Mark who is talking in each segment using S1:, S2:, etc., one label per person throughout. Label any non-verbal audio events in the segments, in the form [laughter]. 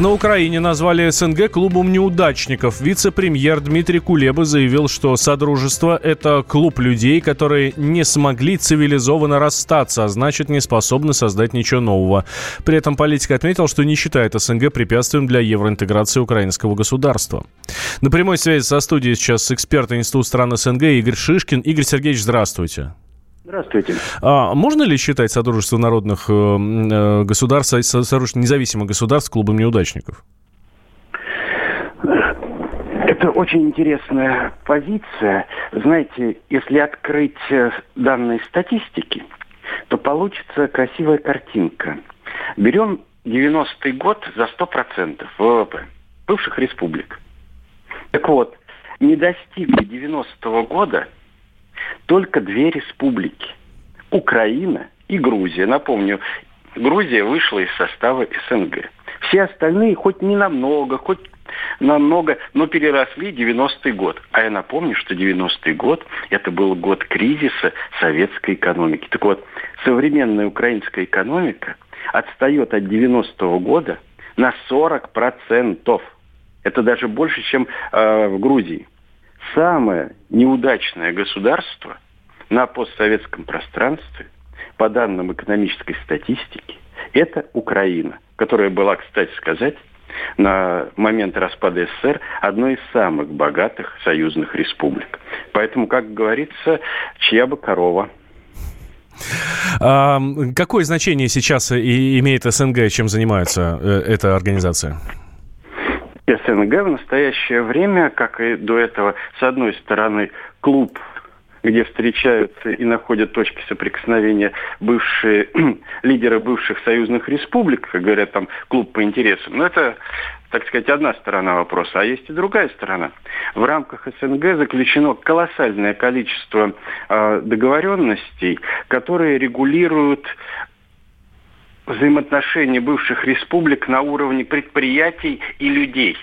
S1: На Украине назвали СНГ клубом неудачников. Вице-премьер Дмитрий Кулеба заявил, что Содружество – это клуб людей, которые не смогли цивилизованно расстаться, а значит, не способны создать ничего нового. При этом политик отметил, что не считает СНГ препятствием для евроинтеграции украинского государства. На прямой связи со студией сейчас эксперт Института стран СНГ Игорь Шишкин. Игорь Сергеевич, здравствуйте.
S2: Здравствуйте.
S1: А можно ли считать Содружество народных э, э государств, Содружество независимых государств клубом неудачников?
S2: Это очень интересная позиция. Знаете, если открыть э, данные статистики, то получится красивая картинка. Берем 90-й год за 100% ВВП бывших республик. Так вот, не достигли 90-го года – только две республики. Украина и Грузия. Напомню, Грузия вышла из состава СНГ. Все остальные хоть не намного, хоть намного, но переросли 90-й год. А я напомню, что 90-й год – это был год кризиса советской экономики. Так вот, современная украинская экономика отстает от 90-го года на 40%. Это даже больше, чем э, в Грузии самое неудачное государство на постсоветском пространстве, по данным экономической статистики, это Украина, которая была, кстати сказать, на момент распада СССР одной из самых богатых союзных республик. Поэтому, как говорится, чья бы корова.
S1: А, какое значение сейчас имеет СНГ, чем занимается э, эта организация?
S2: СНГ в настоящее время, как и до этого, с одной стороны, клуб где встречаются и находят точки соприкосновения бывшие [clears throat] лидеры бывших союзных республик, как говорят там клуб по интересам. Но это, так сказать, одна сторона вопроса, а есть и другая сторона. В рамках СНГ заключено колоссальное количество э, договоренностей, которые регулируют взаимоотношения бывших республик на уровне предприятий и людей.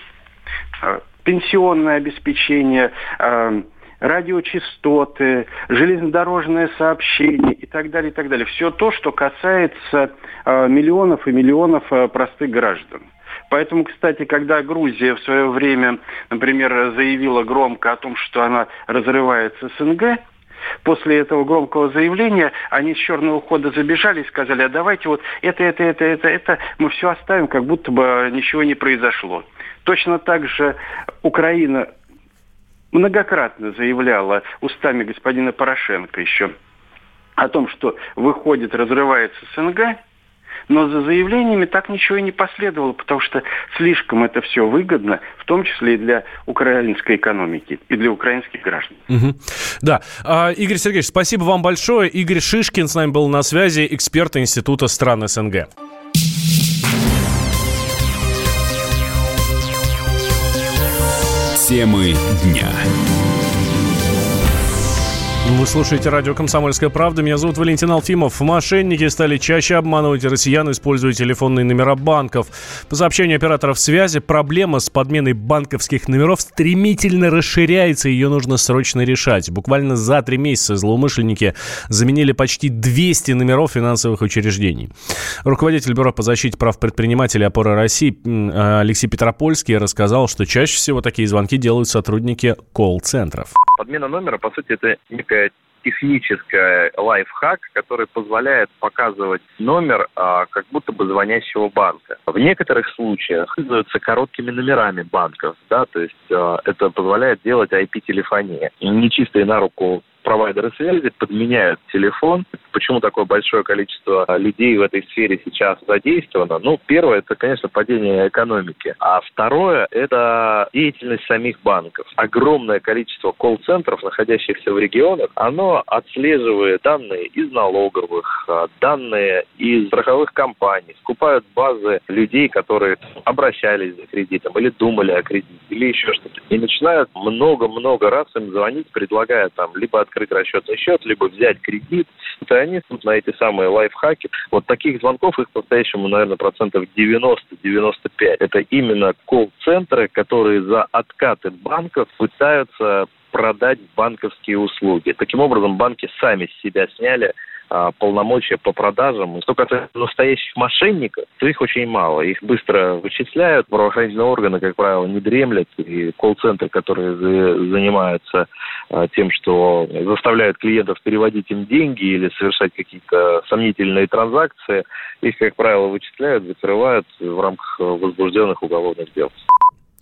S2: А, пенсионное обеспечение, а, радиочастоты, железнодорожное сообщение и так далее, и так далее. Все то, что касается а, миллионов и миллионов простых граждан. Поэтому, кстати, когда Грузия в свое время, например, заявила громко о том, что она разрывает СНГ, После этого громкого заявления они с черного хода забежали и сказали, а давайте вот это, это, это, это, это мы все оставим, как будто бы ничего не произошло. Точно так же Украина многократно заявляла устами господина Порошенко еще о том, что выходит, разрывается СНГ, но за заявлениями так ничего и не последовало, потому что слишком это все выгодно, в том числе и для украинской экономики, и для украинских граждан.
S1: Угу. Да. А, Игорь Сергеевич, спасибо вам большое. Игорь Шишкин с нами был на связи, эксперт Института стран СНГ.
S3: Темы дня.
S1: Вы слушаете радио «Комсомольская правда». Меня зовут Валентин Алфимов. Мошенники стали чаще обманывать россиян, используя телефонные номера банков. По сообщению операторов связи, проблема с подменой банковских номеров стремительно расширяется, и ее нужно срочно решать. Буквально за три месяца злоумышленники заменили почти 200 номеров финансовых учреждений. Руководитель Бюро по защите прав предпринимателей «Опора России» Алексей Петропольский рассказал, что чаще всего такие звонки делают сотрудники колл-центров.
S4: Подмена номера, по сути, это некая техническая лайфхак, который позволяет показывать номер а, как будто бы звонящего банка. В некоторых случаях пользуются короткими номерами банков, да, то есть а, это позволяет делать IP-телефонии. Нечистые на руку провайдеры связи подменяют телефон. Почему такое большое количество людей в этой сфере сейчас задействовано? Ну, первое, это, конечно, падение экономики. А второе, это деятельность самих банков. Огромное количество колл-центров, находящихся в регионах, оно отслеживает данные из налоговых, а, данные из страховых компаний, скупают базы людей, которые обращались за кредитом или думали о кредите, или еще что-то. И начинают много-много раз им звонить, предлагая там либо открыть открыть расчетный счет, либо взять кредит. И они тут на эти самые лайфхаки. Вот таких звонков их по-настоящему, наверное, процентов 90-95. Это именно колл-центры, которые за откаты банков пытаются продать банковские услуги. Таким образом, банки сами себя сняли а, полномочия по продажам. Что касается настоящих мошенников, то их очень мало. Их быстро вычисляют. Правоохранительные органы, как правило, не дремлят. И колл-центры, которые занимаются а, тем, что заставляют клиентов переводить им деньги или совершать какие-то сомнительные транзакции, их, как правило, вычисляют, закрывают в рамках возбужденных уголовных дел.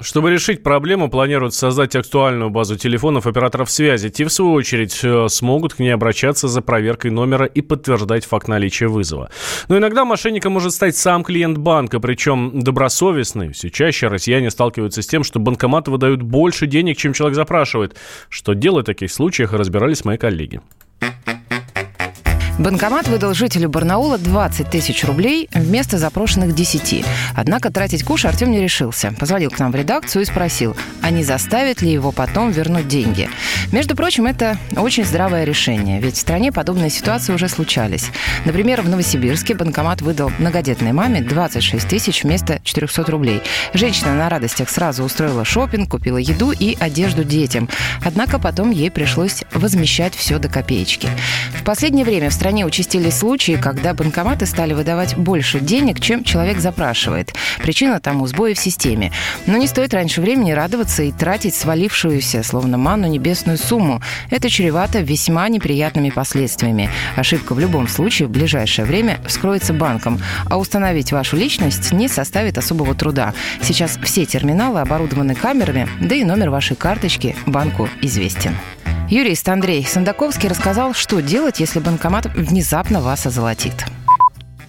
S1: Чтобы решить проблему, планируют создать актуальную базу телефонов операторов связи. Те, в свою очередь, э, смогут к ней обращаться за проверкой номера и подтверждать факт наличия вызова. Но иногда мошенником может стать сам клиент банка, причем добросовестный. Все чаще россияне сталкиваются с тем, что банкоматы выдают больше денег, чем человек запрашивает. Что делать в таких случаях, разбирались мои коллеги.
S3: Банкомат выдал жителю Барнаула 20 тысяч рублей вместо запрошенных 10. Однако тратить куш Артем не решился. Позвонил к нам в редакцию и спросил, а не заставит ли его потом вернуть деньги. Между прочим, это очень здравое решение, ведь в стране подобные ситуации уже случались. Например, в Новосибирске банкомат выдал многодетной маме 26 тысяч вместо 400 рублей. Женщина на радостях сразу устроила шопинг, купила еду и одежду детям. Однако потом ей пришлось возмещать все до копеечки. В последнее время в стране участились случаи, когда банкоматы стали выдавать больше денег, чем человек запрашивает. Причина тому сбои в системе. Но не стоит раньше времени радоваться и тратить свалившуюся, словно манну, небесную сумму. Это чревато весьма неприятными последствиями. Ошибка в любом случае в ближайшее время вскроется банком, а установить вашу личность не составит особого труда. Сейчас все терминалы оборудованы камерами, да и номер вашей карточки банку известен. Юрист Андрей Сандаковский рассказал, что делать, если банкомат внезапно вас озолотит.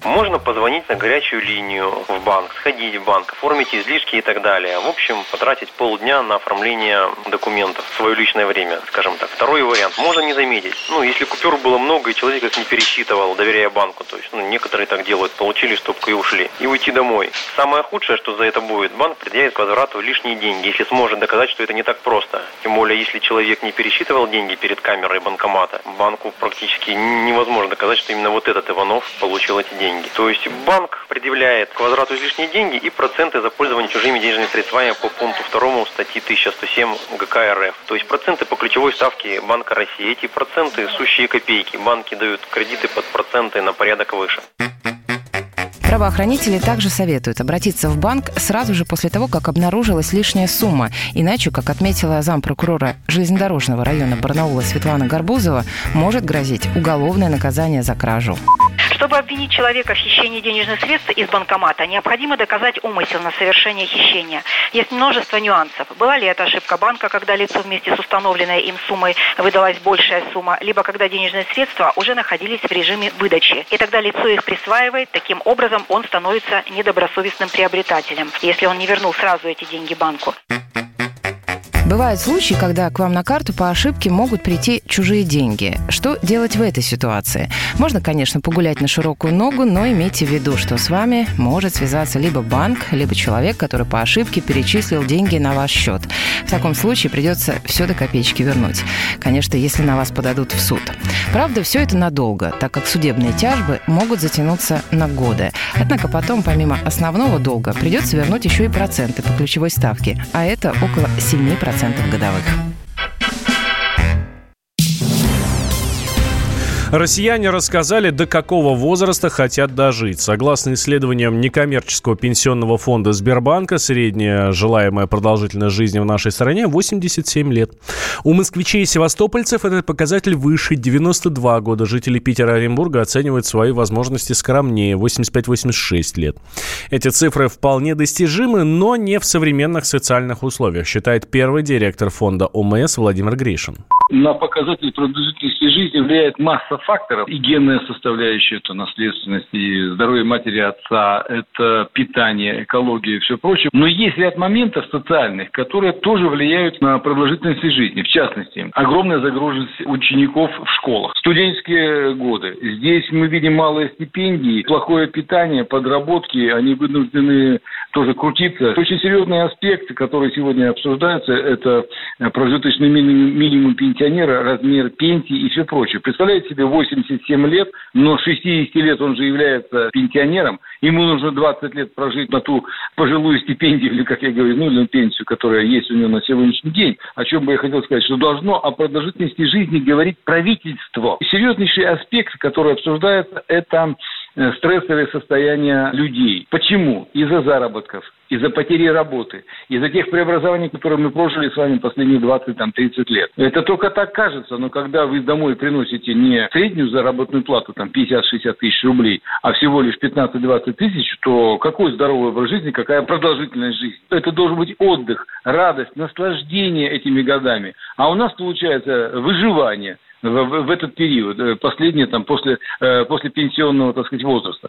S5: Можно позвонить на горячую линию в банк, сходить в банк, оформить излишки и так далее. В общем, потратить полдня на оформление документов, свое личное время, скажем так. Второй вариант. Можно не заметить. Ну, если купюр было много, и человек их не пересчитывал, доверяя банку. То есть, ну, некоторые так делают. Получили стопку и ушли. И уйти домой. Самое худшее, что за это будет, банк предъявит к возврату лишние деньги, если сможет доказать, что это не так просто. Тем более, если человек не пересчитывал деньги перед камерой банкомата, банку практически невозможно доказать, что именно вот этот Иванов получил эти деньги деньги. То есть банк предъявляет к возврату излишние деньги и проценты за пользование чужими денежными средствами по пункту 2 статьи 1107 ГК РФ. То есть проценты по ключевой ставке Банка России. Эти проценты сущие копейки. Банки дают кредиты под проценты на порядок выше.
S3: Правоохранители также советуют обратиться в банк сразу же после того, как обнаружилась лишняя сумма. Иначе, как отметила зампрокурора железнодорожного района Барнаула Светлана Горбузова, может грозить уголовное наказание за кражу.
S6: Чтобы обвинить человека в хищении денежных средств из банкомата, необходимо доказать умысел на совершение хищения. Есть множество нюансов. Была ли это ошибка банка, когда лицу вместе с установленной им суммой выдалась большая сумма, либо когда денежные средства уже находились в режиме выдачи. И тогда лицо их присваивает, таким образом он становится недобросовестным приобретателем, если он не вернул сразу эти деньги банку.
S3: Бывают случаи, когда к вам на карту по ошибке могут прийти чужие деньги. Что делать в этой ситуации? Можно, конечно, погулять на широкую ногу, но имейте в виду, что с вами может связаться либо банк, либо человек, который по ошибке перечислил деньги на ваш счет. В таком случае придется все до копеечки вернуть. Конечно, если на вас подадут в суд. Правда, все это надолго, так как судебные тяжбы могут затянуться на годы. Однако потом, помимо основного долга, придется вернуть еще и проценты по ключевой ставке, а это около 7% годовых.
S1: Россияне рассказали, до какого возраста хотят дожить. Согласно исследованиям некоммерческого пенсионного фонда Сбербанка, средняя желаемая продолжительность жизни в нашей стране 87 лет. У москвичей и севастопольцев этот показатель выше 92 года. Жители Питера и Оренбурга оценивают свои возможности скромнее 85-86 лет. Эти цифры вполне достижимы, но не в современных социальных условиях, считает первый директор фонда ОМС Владимир Гришин.
S7: На показатель продолжительности жизни влияет масса факторов. И генная составляющая, это наследственность, и здоровье матери отца, это питание, экология и все прочее. Но есть ряд моментов социальных, которые тоже влияют на продолжительность жизни. В частности, огромная загруженность учеников в школах. Студенческие годы. Здесь мы видим малые стипендии, плохое питание, подработки. Они вынуждены тоже крутиться. Очень серьезный аспект, который сегодня обсуждается, это прожиточный минимум, минимум пенсионера, размер пенсии и все прочее. Представляете себе, 87 лет, но с 60 лет он же является пенсионером, ему нужно 20 лет прожить на ту пожилую стипендию, или, как я говорю, ну, или пенсию, которая есть у него на сегодняшний день. О чем бы я хотел сказать, что должно о продолжительности жизни говорить правительство. Серьезнейший аспект, который обсуждается, это Э, стрессовое состояние людей. Почему? Из-за заработков, из-за потери работы, из-за тех преобразований, которые мы прожили с вами последние 20-30 лет. Это только так кажется, но когда вы домой приносите не среднюю заработную плату, там 50-60 тысяч рублей, а всего лишь 15-20 тысяч, то какой здоровый образ жизни, какая продолжительность жизни? Это должен быть отдых, радость, наслаждение этими годами. А у нас получается выживание – в, в этот период, э, последнее там после, э, после пенсионного, так сказать, возраста.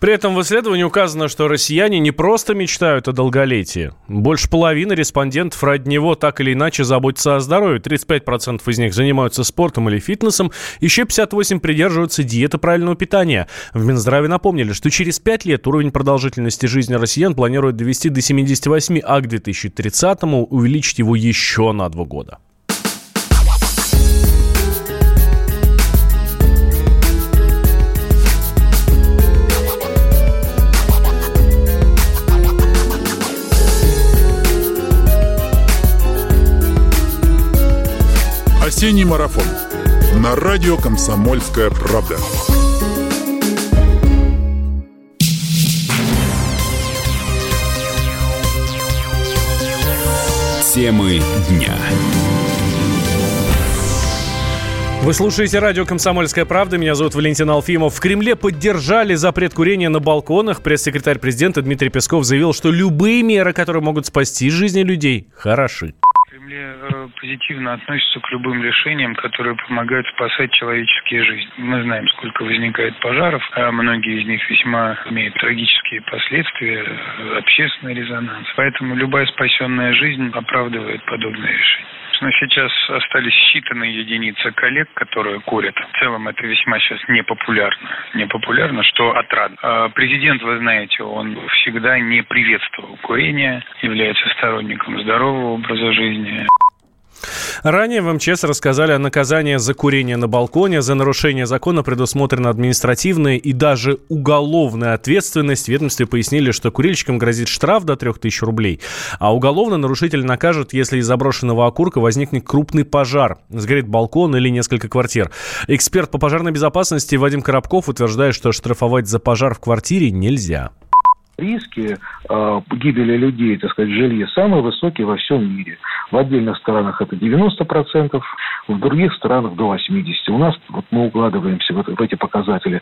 S1: При этом в исследовании указано, что россияне не просто мечтают о долголетии. Больше половины респондентов ради него так или иначе заботятся о здоровье. 35% из них занимаются спортом или фитнесом, еще 58% придерживаются диеты правильного питания. В Минздраве напомнили, что через 5 лет уровень продолжительности жизни россиян планируют довести до 78, а к 2030 увеличить его еще на 2 года.
S8: Осенний марафон на радио «Комсомольская правда». Темы дня.
S1: Вы слушаете радио «Комсомольская правда». Меня зовут Валентин Алфимов. В Кремле поддержали запрет курения на балконах. Пресс-секретарь президента Дмитрий Песков заявил, что любые меры, которые могут спасти жизни людей, хороши.
S9: Кремле э, позитивно относятся к любым решениям, которые помогают спасать человеческие жизни. Мы знаем, сколько возникает пожаров, а многие из них весьма имеют трагические последствия, э, общественный резонанс. Поэтому любая спасенная жизнь оправдывает подобные решения но сейчас остались считанные единицы коллег, которые курят. В целом это весьма сейчас непопулярно. Непопулярно, что отрадно. А президент, вы знаете, он всегда не приветствовал курение, является сторонником здорового образа жизни.
S1: Ранее в МЧС рассказали о наказании за курение на балконе. За нарушение закона предусмотрена административная и даже уголовная ответственность. Ведомстве пояснили, что курильщикам грозит штраф до 3000 рублей, а уголовно нарушитель накажут, если из заброшенного окурка возникнет крупный пожар, сгорит балкон или несколько квартир. Эксперт по пожарной безопасности Вадим Коробков утверждает, что штрафовать за пожар в квартире нельзя
S10: риски э, гибели людей, так сказать, в жилье самые высокие во всем мире. В отдельных странах это 90%, в других странах до 80%. У нас вот мы укладываемся в, в эти показатели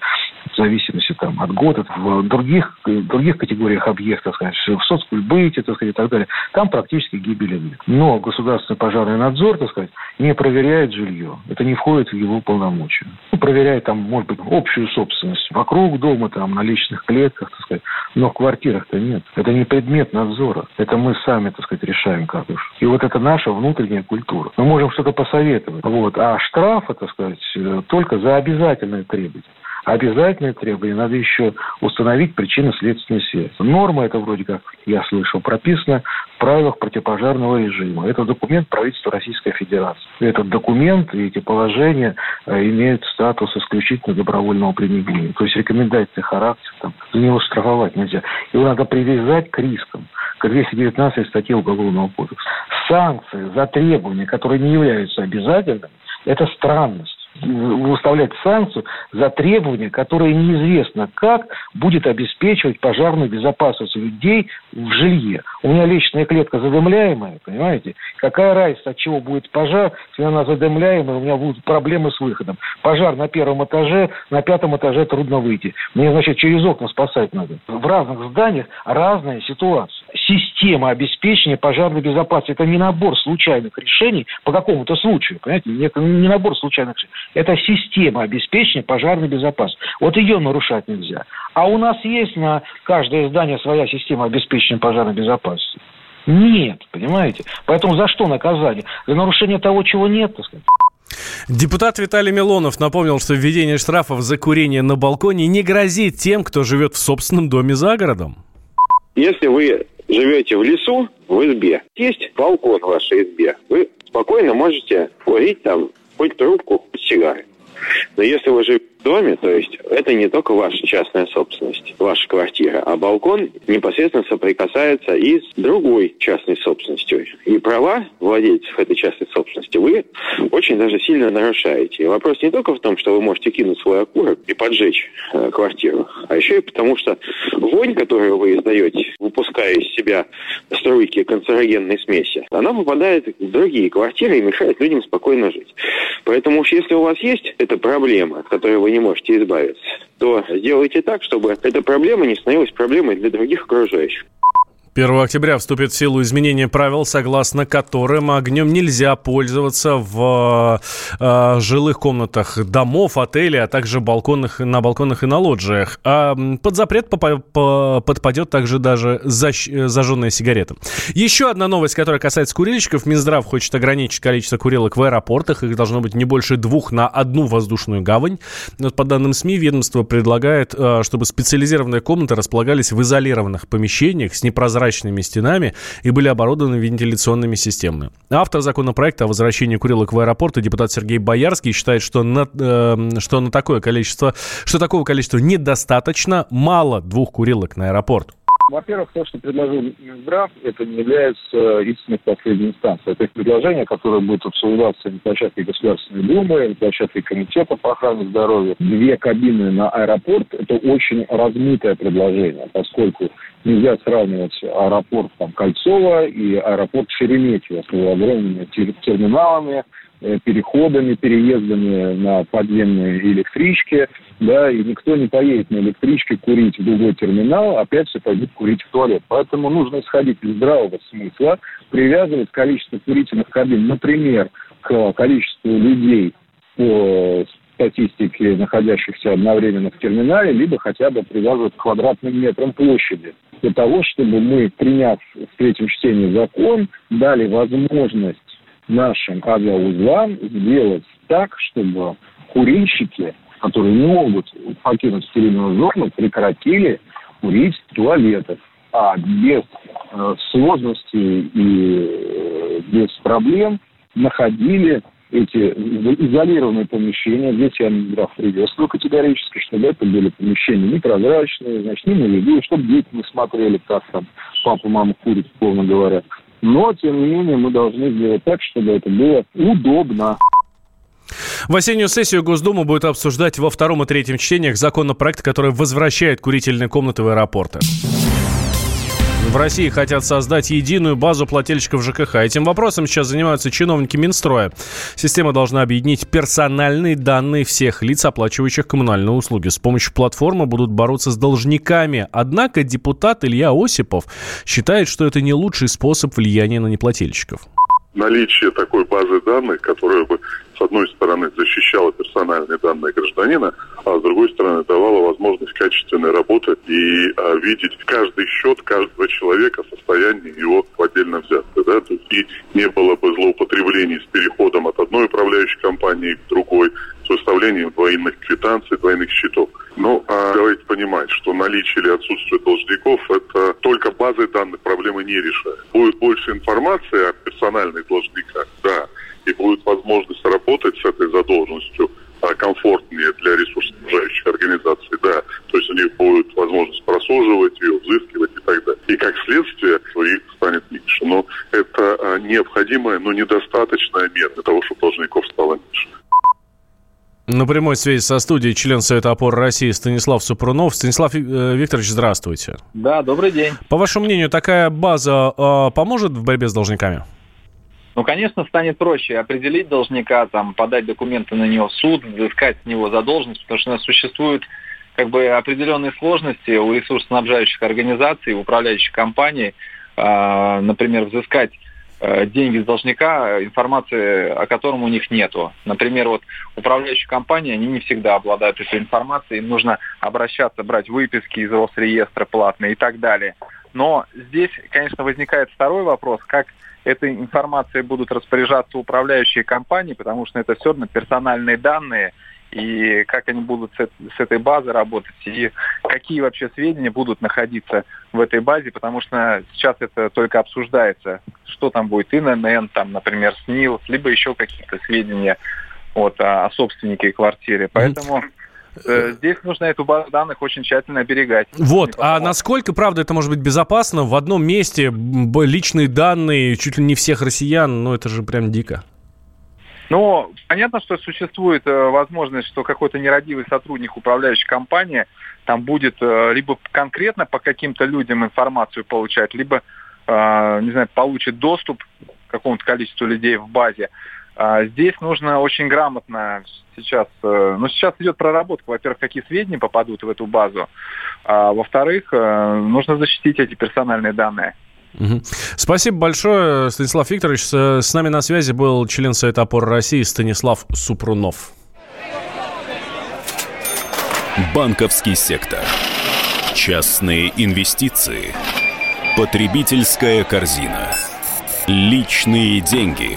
S10: в зависимости там, от года. В других, в других категориях объектов, сказать, в соцкульбыте, так сказать, и так далее, там практически гибели нет. Но государственный пожарный надзор, так сказать, не проверяет жилье. Это не входит в его полномочия. Ну, проверяет там, может быть, общую собственность вокруг дома, там, на личных клетках, так сказать. Но в квартирах-то нет. Это не предмет надзора. Это мы сами, так сказать, решаем как уж. И вот это наша внутренняя культура. Мы можем что-то посоветовать. Вот. А штрафы, так сказать, э, только за обязательное требование обязательное требование, надо еще установить причинно-следственную связь. Норма это вроде как, я слышал, прописана в правилах противопожарного режима. Это документ правительства Российской Федерации. Этот документ и эти положения э, имеют статус исключительно добровольного применения. То есть рекомендательный характер, там, за него штрафовать нельзя. Его надо привязать к рискам к 219 статье Уголовного кодекса. Санкции за требования, которые не являются обязательными, это странность выставлять санкцию за требования, которые неизвестно как будет обеспечивать пожарную безопасность людей в жилье. У меня личная клетка задымляемая, понимаете? Какая разница, от чего будет пожар, если она задымляемая, у меня будут проблемы с выходом. Пожар на первом этаже, на пятом этаже трудно выйти. Мне, значит, через окна спасать надо. В разных зданиях разная ситуация. Система обеспечения пожарной безопасности – это не набор случайных решений по какому-то случаю, понимаете? Это не набор случайных решений. Это система обеспечения пожарной безопасности. Вот ее нарушать нельзя. А у нас есть на каждое здание своя система обеспечения пожарной безопасности. Нет, понимаете? Поэтому за что наказание? За нарушение того, чего нет, так сказать.
S1: Депутат Виталий Милонов напомнил, что введение штрафов за курение на балконе не грозит тем, кто живет в собственном доме за городом.
S11: Если вы живете в лесу, в избе, есть балкон в вашей избе, вы спокойно можете курить там хоть трубку, хоть сигары. Но если вы живете доме, то есть это не только ваша частная собственность, ваша квартира, а балкон непосредственно соприкасается и с другой частной собственностью. И права владельцев этой частной собственности вы очень даже сильно нарушаете. И вопрос не только в том, что вы можете кинуть свой окурок и поджечь э, квартиру, а еще и потому, что вонь, которую вы издаете, выпуская из себя струйки канцерогенной смеси, она попадает в другие квартиры и мешает людям спокойно жить. Поэтому уж если у вас есть эта проблема, от которой вы не можете избавиться, то сделайте так, чтобы эта проблема не становилась проблемой для других окружающих.
S1: 1 октября вступит в силу изменение правил, согласно которым огнем нельзя пользоваться в э, жилых комнатах домов, отелей, а также балконных, на балконах и на лоджиях. А под запрет подпадет также даже защ, зажженная сигарета. Еще одна новость, которая касается курильщиков. Минздрав хочет ограничить количество курилок в аэропортах. Их должно быть не больше двух на одну воздушную гавань. Вот по данным СМИ, ведомство предлагает, э, чтобы специализированные комнаты располагались в изолированных помещениях с непрозрачными прозрачными стенами и были оборудованы вентиляционными системами. Автор законопроекта о возвращении курилок в аэропорты депутат Сергей Боярский считает, что на, э, что на такое количество, что такого количества недостаточно, мало двух курилок на аэропорт.
S12: Во-первых, то, что предложил Минздрав, это не является э, истинной последней инстанцией. Это предложение, которое будет обсуждаться на площадке Государственной Думы, на площадке Комитета по охране здоровья. Две кабины на аэропорт – это очень размытое предложение, поскольку нельзя сравнивать аэропорт там, Кольцова и аэропорт Шереметьево с огромными терминалами, Э, переходами, переездами на подземные электрички, да, и никто не поедет на электричке курить в другой терминал, опять же пойдет курить в туалет. Поэтому нужно исходить из здравого смысла, привязывать количество курительных кабин, например, к количеству людей по статистике, находящихся одновременно в терминале, либо хотя бы привязывать к квадратным метрам площади. Для того, чтобы мы, приняв в третьем чтении закон, дали возможность нашим авиаузлам сделать так, чтобы курильщики, которые не могут покинуть стерильную зону, прекратили курить в туалетах. А без э, сложностей и э, без проблем находили эти изолированные помещения, здесь я Минздрав приветствую категорически, чтобы это были помещения непрозрачные, значит, не на виду, чтобы дети не смотрели, как там папа, мама курит, условно говоря. Но, тем не менее, мы должны сделать так, чтобы это было удобно.
S1: В осеннюю сессию Госдума будет обсуждать во втором и третьем чтениях законопроект, который возвращает курительные комнаты в аэропорты. В России хотят создать единую базу плательщиков ЖКХ. Этим вопросом сейчас занимаются чиновники Минстроя. Система должна объединить персональные данные всех лиц, оплачивающих коммунальные услуги. С помощью платформы будут бороться с должниками. Однако депутат Илья Осипов считает, что это не лучший способ влияния на неплательщиков
S13: наличие такой базы данных, которая бы, с одной стороны, защищала персональные данные гражданина, а с другой стороны, давала возможность качественной работы и а, видеть каждый счет каждого человека, состояние его отдельно взятое. Да? То есть и не было бы злоупотреблений с переходом от одной управляющей компании к другой, с выставлением двойных квитанций, двойных счетов. Ну, а давайте понимать, что наличие или отсутствие должников – это только базой данных проблемы не решает. Будет больше информации о персональных должниках, да, и будет возможность работать с этой задолженностью а, комфортнее для ресурсоснабжающих организаций, да. То есть у них будет возможность просуживать ее, взыскивать и так далее. И как следствие их станет меньше. Но это а, необходимая, но недостаточная мера для того, чтобы должников стало меньше.
S1: На прямой связи со студией член Совета опоры России Станислав Супрунов. Станислав э, Викторович, здравствуйте.
S14: Да, добрый день.
S1: По вашему мнению, такая база э, поможет в борьбе с должниками?
S14: Ну, конечно, станет проще определить должника, там, подать документы на него в суд, взыскать с него задолженность, потому что у нас существуют как бы определенные сложности у ресурсоснабжающих организаций, управляющих компаний, э, например, взыскать Э, деньги с должника, информации о котором у них нету. Например, вот управляющие компании, они не всегда обладают этой информацией, им нужно обращаться, брать выписки из Росреестра платные и так далее. Но здесь, конечно, возникает второй вопрос, как этой информацией будут распоряжаться управляющие компании, потому что это все равно персональные данные, и как они будут с, этой базой работать, и какие вообще сведения будут находиться в этой базе, потому что сейчас это только обсуждается, что там будет ИНН, там, например, СНИЛ, либо еще какие-то сведения вот, о, о собственнике квартиры. Поэтому э, здесь нужно эту базу данных очень тщательно оберегать.
S1: Вот, а насколько, правда, это может быть безопасно в одном месте личные данные чуть ли не всех россиян, ну это же прям дико.
S14: Ну, понятно, что существует э, возможность, что какой-то нерадивый сотрудник управляющей компании там будет э, либо конкретно по каким-то людям информацию получать, либо, э, не знаю, получит доступ к какому-то количеству людей в базе. А здесь нужно очень грамотно сейчас, э, ну сейчас идет проработка, во-первых, какие сведения попадут в эту базу, а во-вторых, э, нужно защитить эти персональные данные.
S1: Угу. Спасибо большое, Станислав Викторович. С, нами на связи был член Совета опоры России Станислав Супрунов.
S15: Банковский сектор. Частные инвестиции. Потребительская корзина. Личные деньги.